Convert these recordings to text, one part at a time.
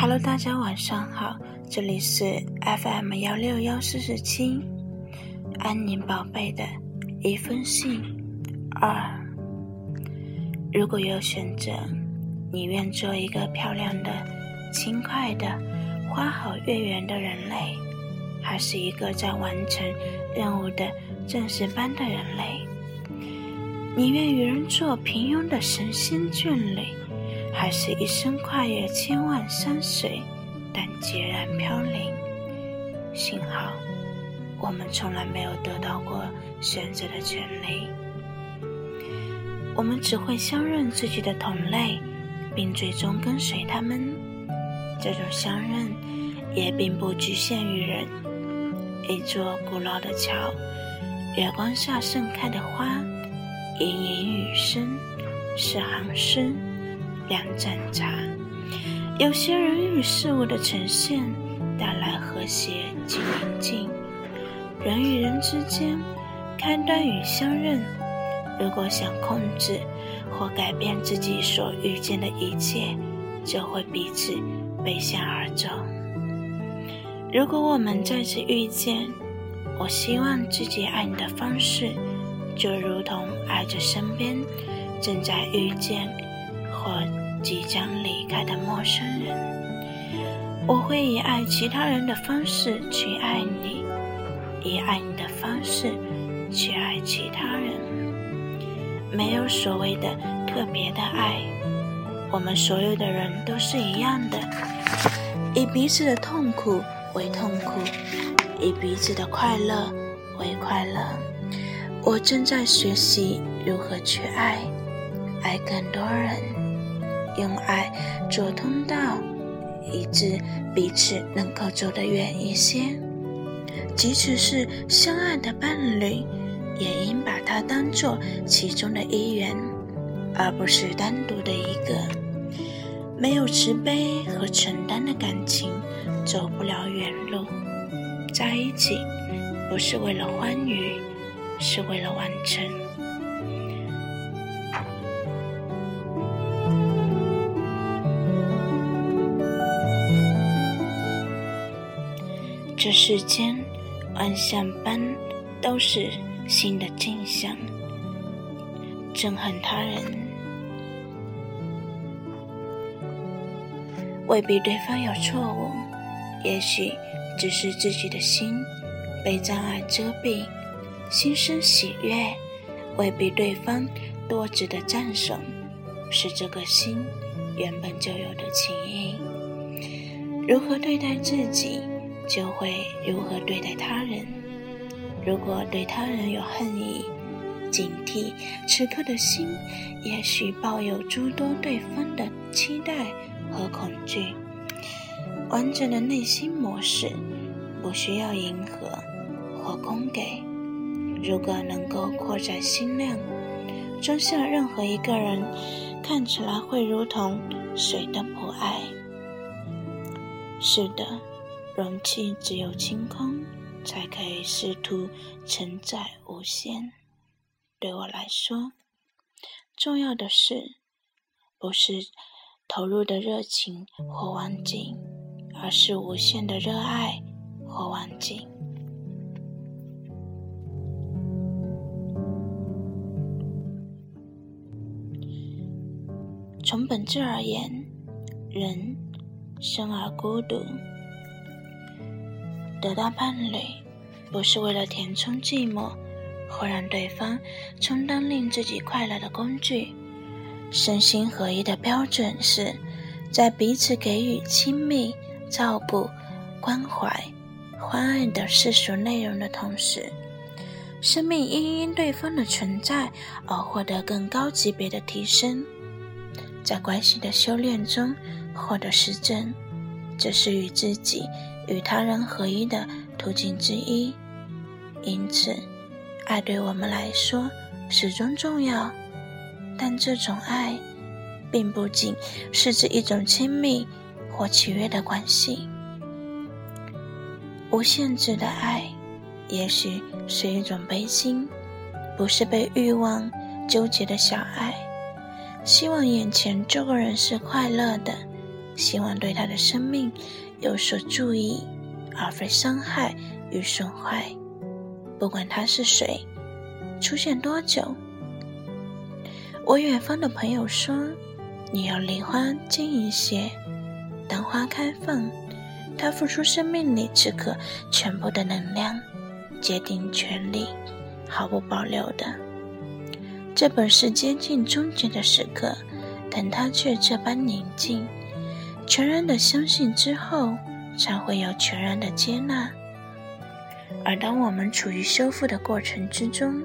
Hello，大家晚上好，这里是 FM 幺六幺四四七，安宁宝贝的一封信二。如果有选择，你愿做一个漂亮的、轻快的、花好月圆的人类，还是一个在完成任务的正式般的人类？你愿与人做平庸的神仙眷侣？还是一生跨越千万山水，但孑然飘零。幸好，我们从来没有得到过选择的权利。我们只会相认自己的同类，并最终跟随他们。这种相认也并不局限于人。一座古老的桥，月光下盛开的花，隐隐雨声，是行诗。两盏茶，有些人与事物的呈现带来和谐及宁静。人与人之间，开端与相认。如果想控制或改变自己所遇见的一切，就会彼此背向而走。如果我们再次遇见，我希望自己爱你的方式，就如同爱着身边正在遇见或。即将离开的陌生人，我会以爱其他人的方式去爱你，以爱你的方式去爱其他人。没有所谓的特别的爱，我们所有的人都是一样的，以彼此的痛苦为痛苦，以彼此的快乐为快乐。我正在学习如何去爱，爱更多人。用爱做通道，以致彼此能够走得远一些。即使是相爱的伴侣，也应把它当做其中的一员，而不是单独的一个。没有慈悲和承担的感情，走不了远路。在一起，不是为了欢愉，是为了完成。这世间，万象般都是新的镜像。憎恨他人，未必对方有错误，也许只是自己的心被障碍遮蔽。心生喜悦，未必对方多值得赞颂，是这个心原本就有的情谊。如何对待自己？就会如何对待他人。如果对他人有恨意、警惕，此刻的心也许抱有诸多对方的期待和恐惧。完整的内心模式不需要迎合或供给。如果能够扩展心量，装下任何一个人，看起来会如同水的不爱。是的。容器只有清空，才可以试图承载无限。对我来说，重要的是不是投入的热情或忘境，而是无限的热爱或忘境。从本质而言，人生而孤独。得到伴侣，不是为了填充寂寞，或让对方充当令自己快乐的工具。身心合一的标准是，在彼此给予亲密、照顾、关怀、欢爱的世俗内容的同时，生命因因对方的存在而获得更高级别的提升。在关系的修炼中获得实证，这是与自己。与他人合一的途径之一，因此，爱对我们来说始终重要。但这种爱，并不仅是指一种亲密或契约的关系。无限制的爱，也许是一种悲心，不是被欲望纠结的小爱。希望眼前这个人是快乐的，希望对他的生命有所注意，而非伤害与损坏。不管他是谁，出现多久。我远方的朋友说：“你要离花近一些，当花开放，它付出生命里此刻全部的能量，竭尽全力，毫不保留的。这本是接近终结的时刻，但它却这般宁静。全然的相信之后，才会有全然的接纳。而当我们处于修复的过程之中，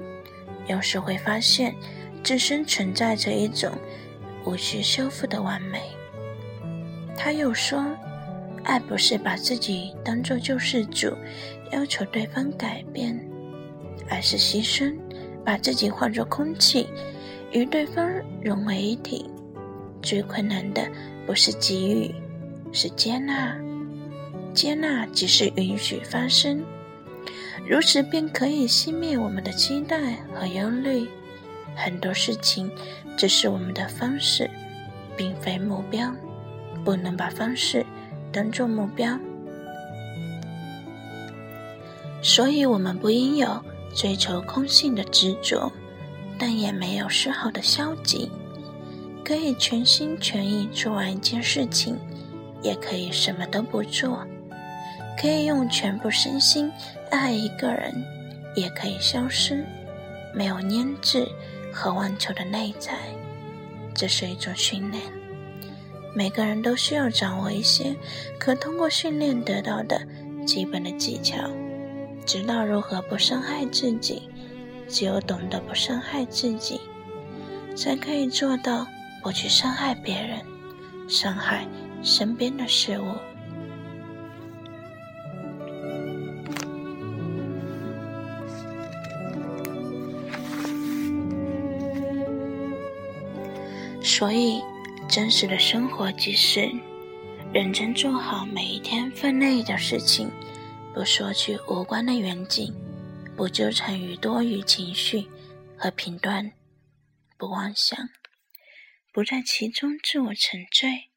有时会发现。”自身存在着一种无需修复的完美。他又说：“爱不是把自己当做救世主，要求对方改变，而是牺牲，把自己化作空气，与对方融为一体。最困难的不是给予，是接纳。接纳即是允许发生，如此便可以熄灭我们的期待和忧虑。”很多事情只是我们的方式，并非目标，不能把方式当做目标。所以，我们不应有追求空性的执着，但也没有丝毫的消极。可以全心全意做完一件事情，也可以什么都不做。可以用全部身心爱一个人，也可以消失，没有粘滞。和妄求的内在，这是一种训练。每个人都需要掌握一些可通过训练得到的基本的技巧，知道如何不伤害自己。只有懂得不伤害自己，才可以做到不去伤害别人，伤害身边的事物。所以，真实的生活即是认真做好每一天分内的事情，不索取无关的远景，不纠缠于多余情绪和评断，不妄想，不在其中自我沉醉，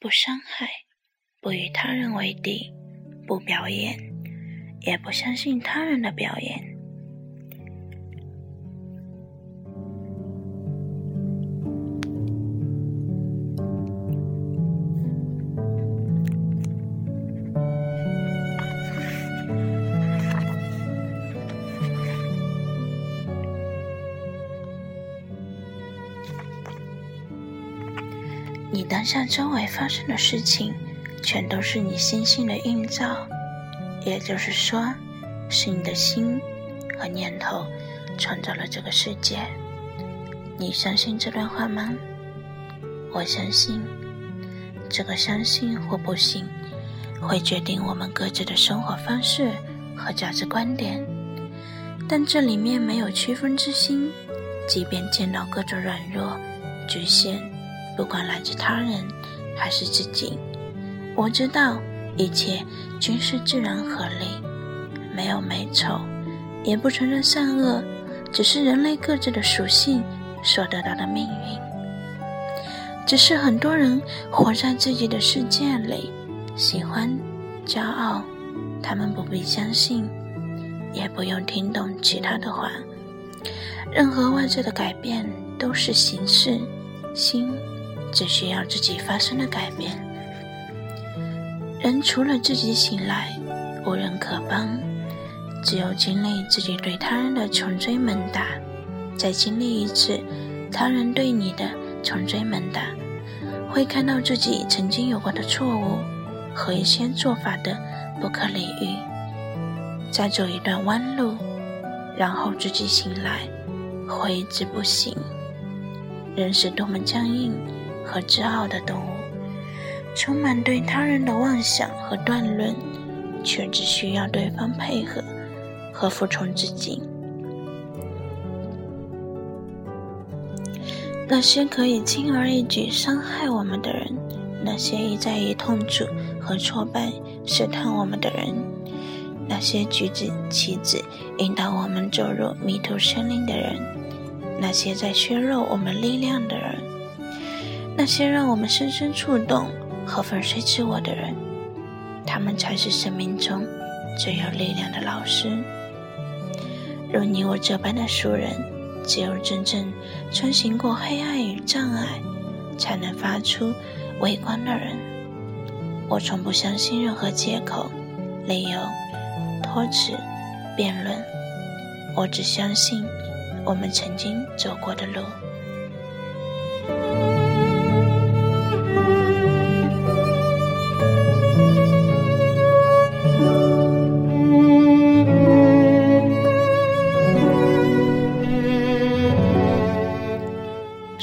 不伤害，不与他人为敌，不表演，也不相信他人的表演。想象周围发生的事情，全都是你心性的映照，也就是说，是你的心和念头创造了这个世界。你相信这段话吗？我相信，这个相信或不信，会决定我们各自的生活方式和价值观点。但这里面没有区分之心，即便见到各种软弱、局限。不管来自他人还是自己，我知道一切均是自然合理，没有美丑，也不承认善恶，只是人类各自的属性所得到的命运。只是很多人活在自己的世界里，喜欢骄傲，他们不必相信，也不用听懂其他的话。任何外在的改变都是形式，心。只需要自己发生的改变。人除了自己醒来，无人可帮。只有经历自己对他人的穷追猛打，再经历一次他人对你的穷追猛打，会看到自己曾经有过的错误和一些做法的不可理喻。再走一段弯路，然后自己醒来，会一直不行。人是多么僵硬！和自傲的动物，充满对他人的妄想和断论，却只需要对方配合和服从自己。那些可以轻而易举伤害我们的人，那些一再以痛楚和挫败试探我们的人，那些举止棋子引导我们走入迷途森林的人，那些在削弱我们力量的人。那些让我们深深触动和粉碎自我的人，他们才是生命中最有力量的老师。如你我这般的俗人，只有真正穿行过黑暗与障碍，才能发出微光的人。我从不相信任何借口、理由、托辞、辩论，我只相信我们曾经走过的路。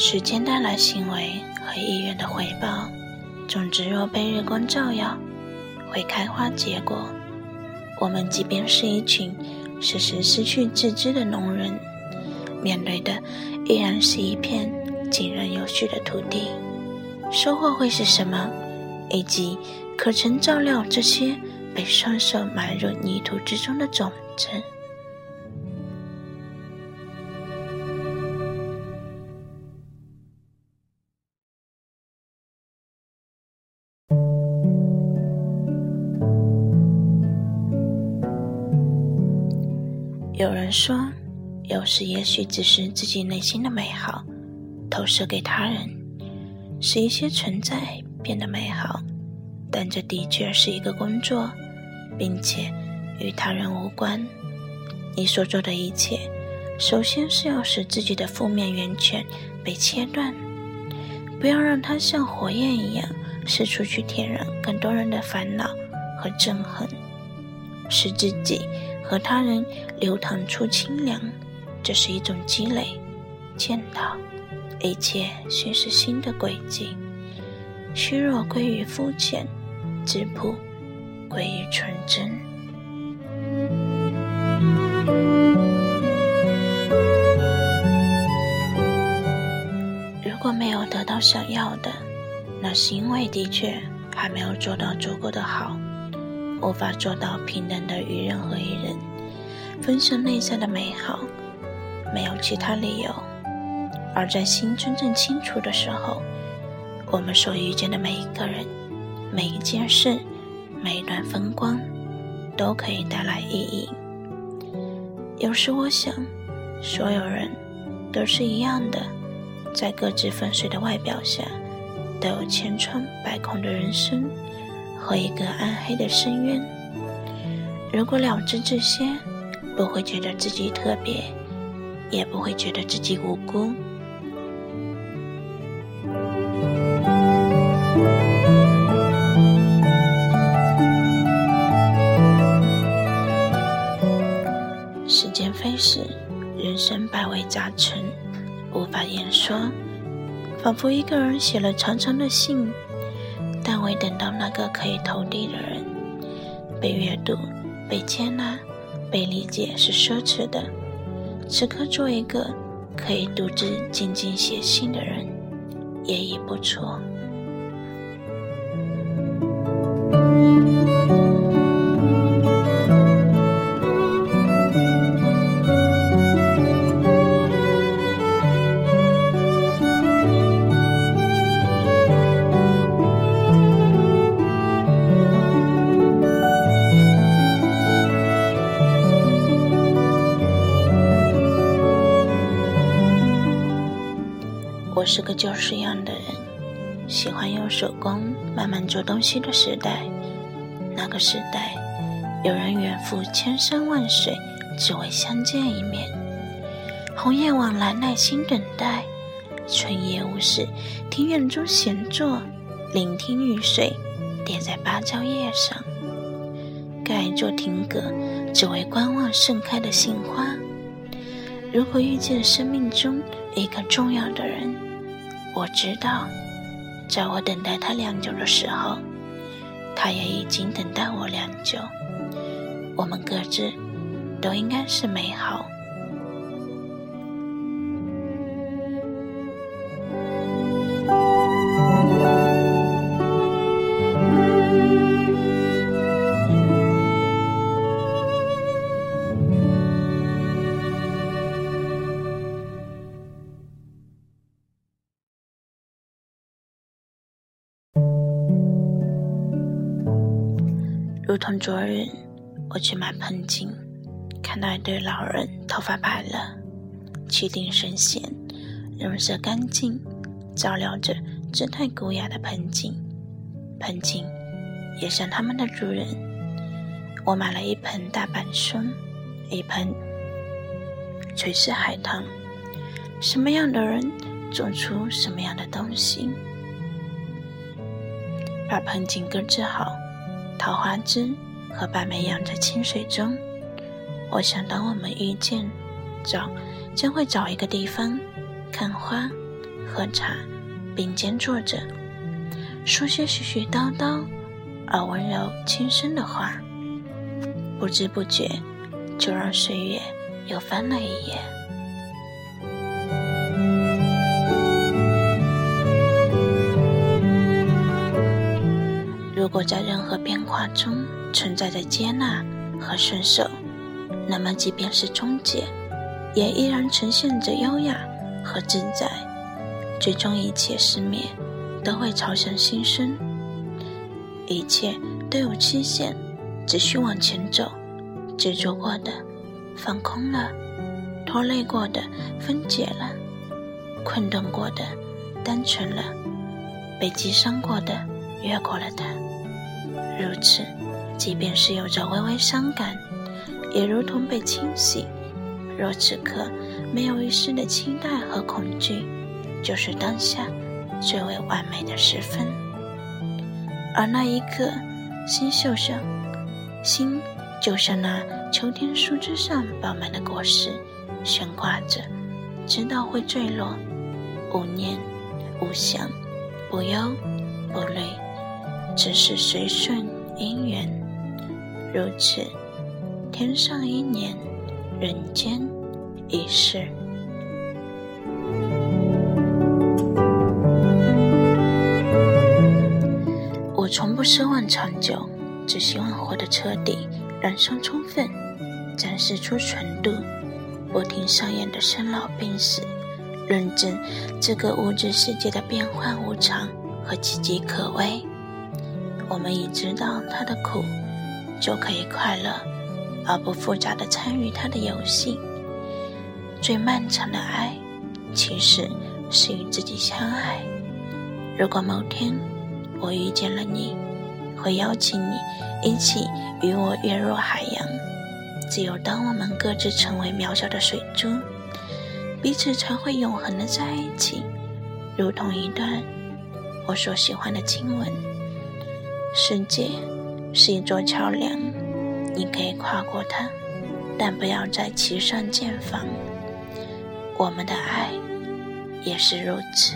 时间带来行为和意愿的回报。种子若被日光照耀，会开花结果。我们即便是一群时时失去自知的农人，面对的依然是一片井然有序的土地。收获会是什么？以及可曾照料这些被双手埋入泥土之中的种子？人说，有时也许只是自己内心的美好投射给他人，使一些存在变得美好。但这的确是一个工作，并且与他人无关。你所做的一切，首先是要使自己的负面源泉被切断，不要让它像火焰一样四处去点燃更多人的烦恼和憎恨，使自己。和他人流淌出清凉，这是一种积累。见到一切均是新的轨迹，虚弱归于肤浅，质朴归于纯真。如果没有得到想要的，那是因为的确还没有做到足够的好。无法做到平等的与任何一人分享内在的美好，没有其他理由。而在心真正清楚的时候，我们所遇见的每一个人、每一件事、每一段风光，都可以带来意义。有时我想，所有人都是一样的，在各自粉碎的外表下，都有千疮百孔的人生。和一个暗黑的深渊。如果了知这些，不会觉得自己特别，也不会觉得自己无辜。时间飞逝，人生百味杂陈，无法言说，仿佛一个人写了长长的信。但未等到那个可以投递的人，被阅读、被接纳、被理解是奢侈的。此刻做一个可以独自静静写信的人，也已不错。是个旧式样的人，喜欢用手工慢慢做东西的时代。那个时代，有人远赴千山万水，只为相见一面。红叶往来，耐心等待；春夜无事，庭院中闲坐，聆听雨水跌在芭蕉叶上。盖一座亭阁，只为观望盛开的杏花。如果遇见生命中一个重要的人，我知道，在我等待他良久的时候，他也已经等待我良久。我们各自都应该是美好。如同昨日我去买盆景，看到一对老人头发白了，气定神闲，容色干净，照料着姿态古雅的盆景。盆景也像他们的主人。我买了一盆大板松，一盆垂丝海棠。什么样的人种出什么样的东西。把盆景搁置好，桃花枝和白梅养在清水中。我想，当我们遇见，找将会找一个地方看花、喝茶，并肩坐着，说些絮絮叨叨而温柔轻声的话。不知不觉，就让岁月又翻了一页。如果在任何变化中存在着接纳和顺受，那么即便是终结，也依然呈现着优雅和自在。最终一切熄灭，都会朝向新生。一切都有期限，只需往前走。执着过的，放空了；拖累过的，分解了；困顿过的，单纯了；被击伤过的，越过了它。如此，即便是有着微微伤感，也如同被清洗。若此刻没有一丝的期待和恐惧，就是当下最为完美的时分。而那一刻，心就像心就像那秋天树枝上饱满的果实，悬挂着，直到会坠落，无念、无想、不忧不虑。只是随顺因缘，如此，天上一年，人间一世。我从不奢望长久，只希望活得彻底，燃烧充分，展示出纯度，不停上演的生老病死，认证这个物质世界的变幻无常和岌岌可危。我们已知道他的苦，就可以快乐而不复杂的参与他的游戏。最漫长的爱，其实是与自己相爱。如果某天我遇见了你，会邀请你一起与我跃入海洋。只有当我们各自成为渺小的水珠，彼此才会永恒的在一起，如同一段我所喜欢的经文。世界是一座桥梁，你可以跨过它，但不要在其上建房。我们的爱也是如此。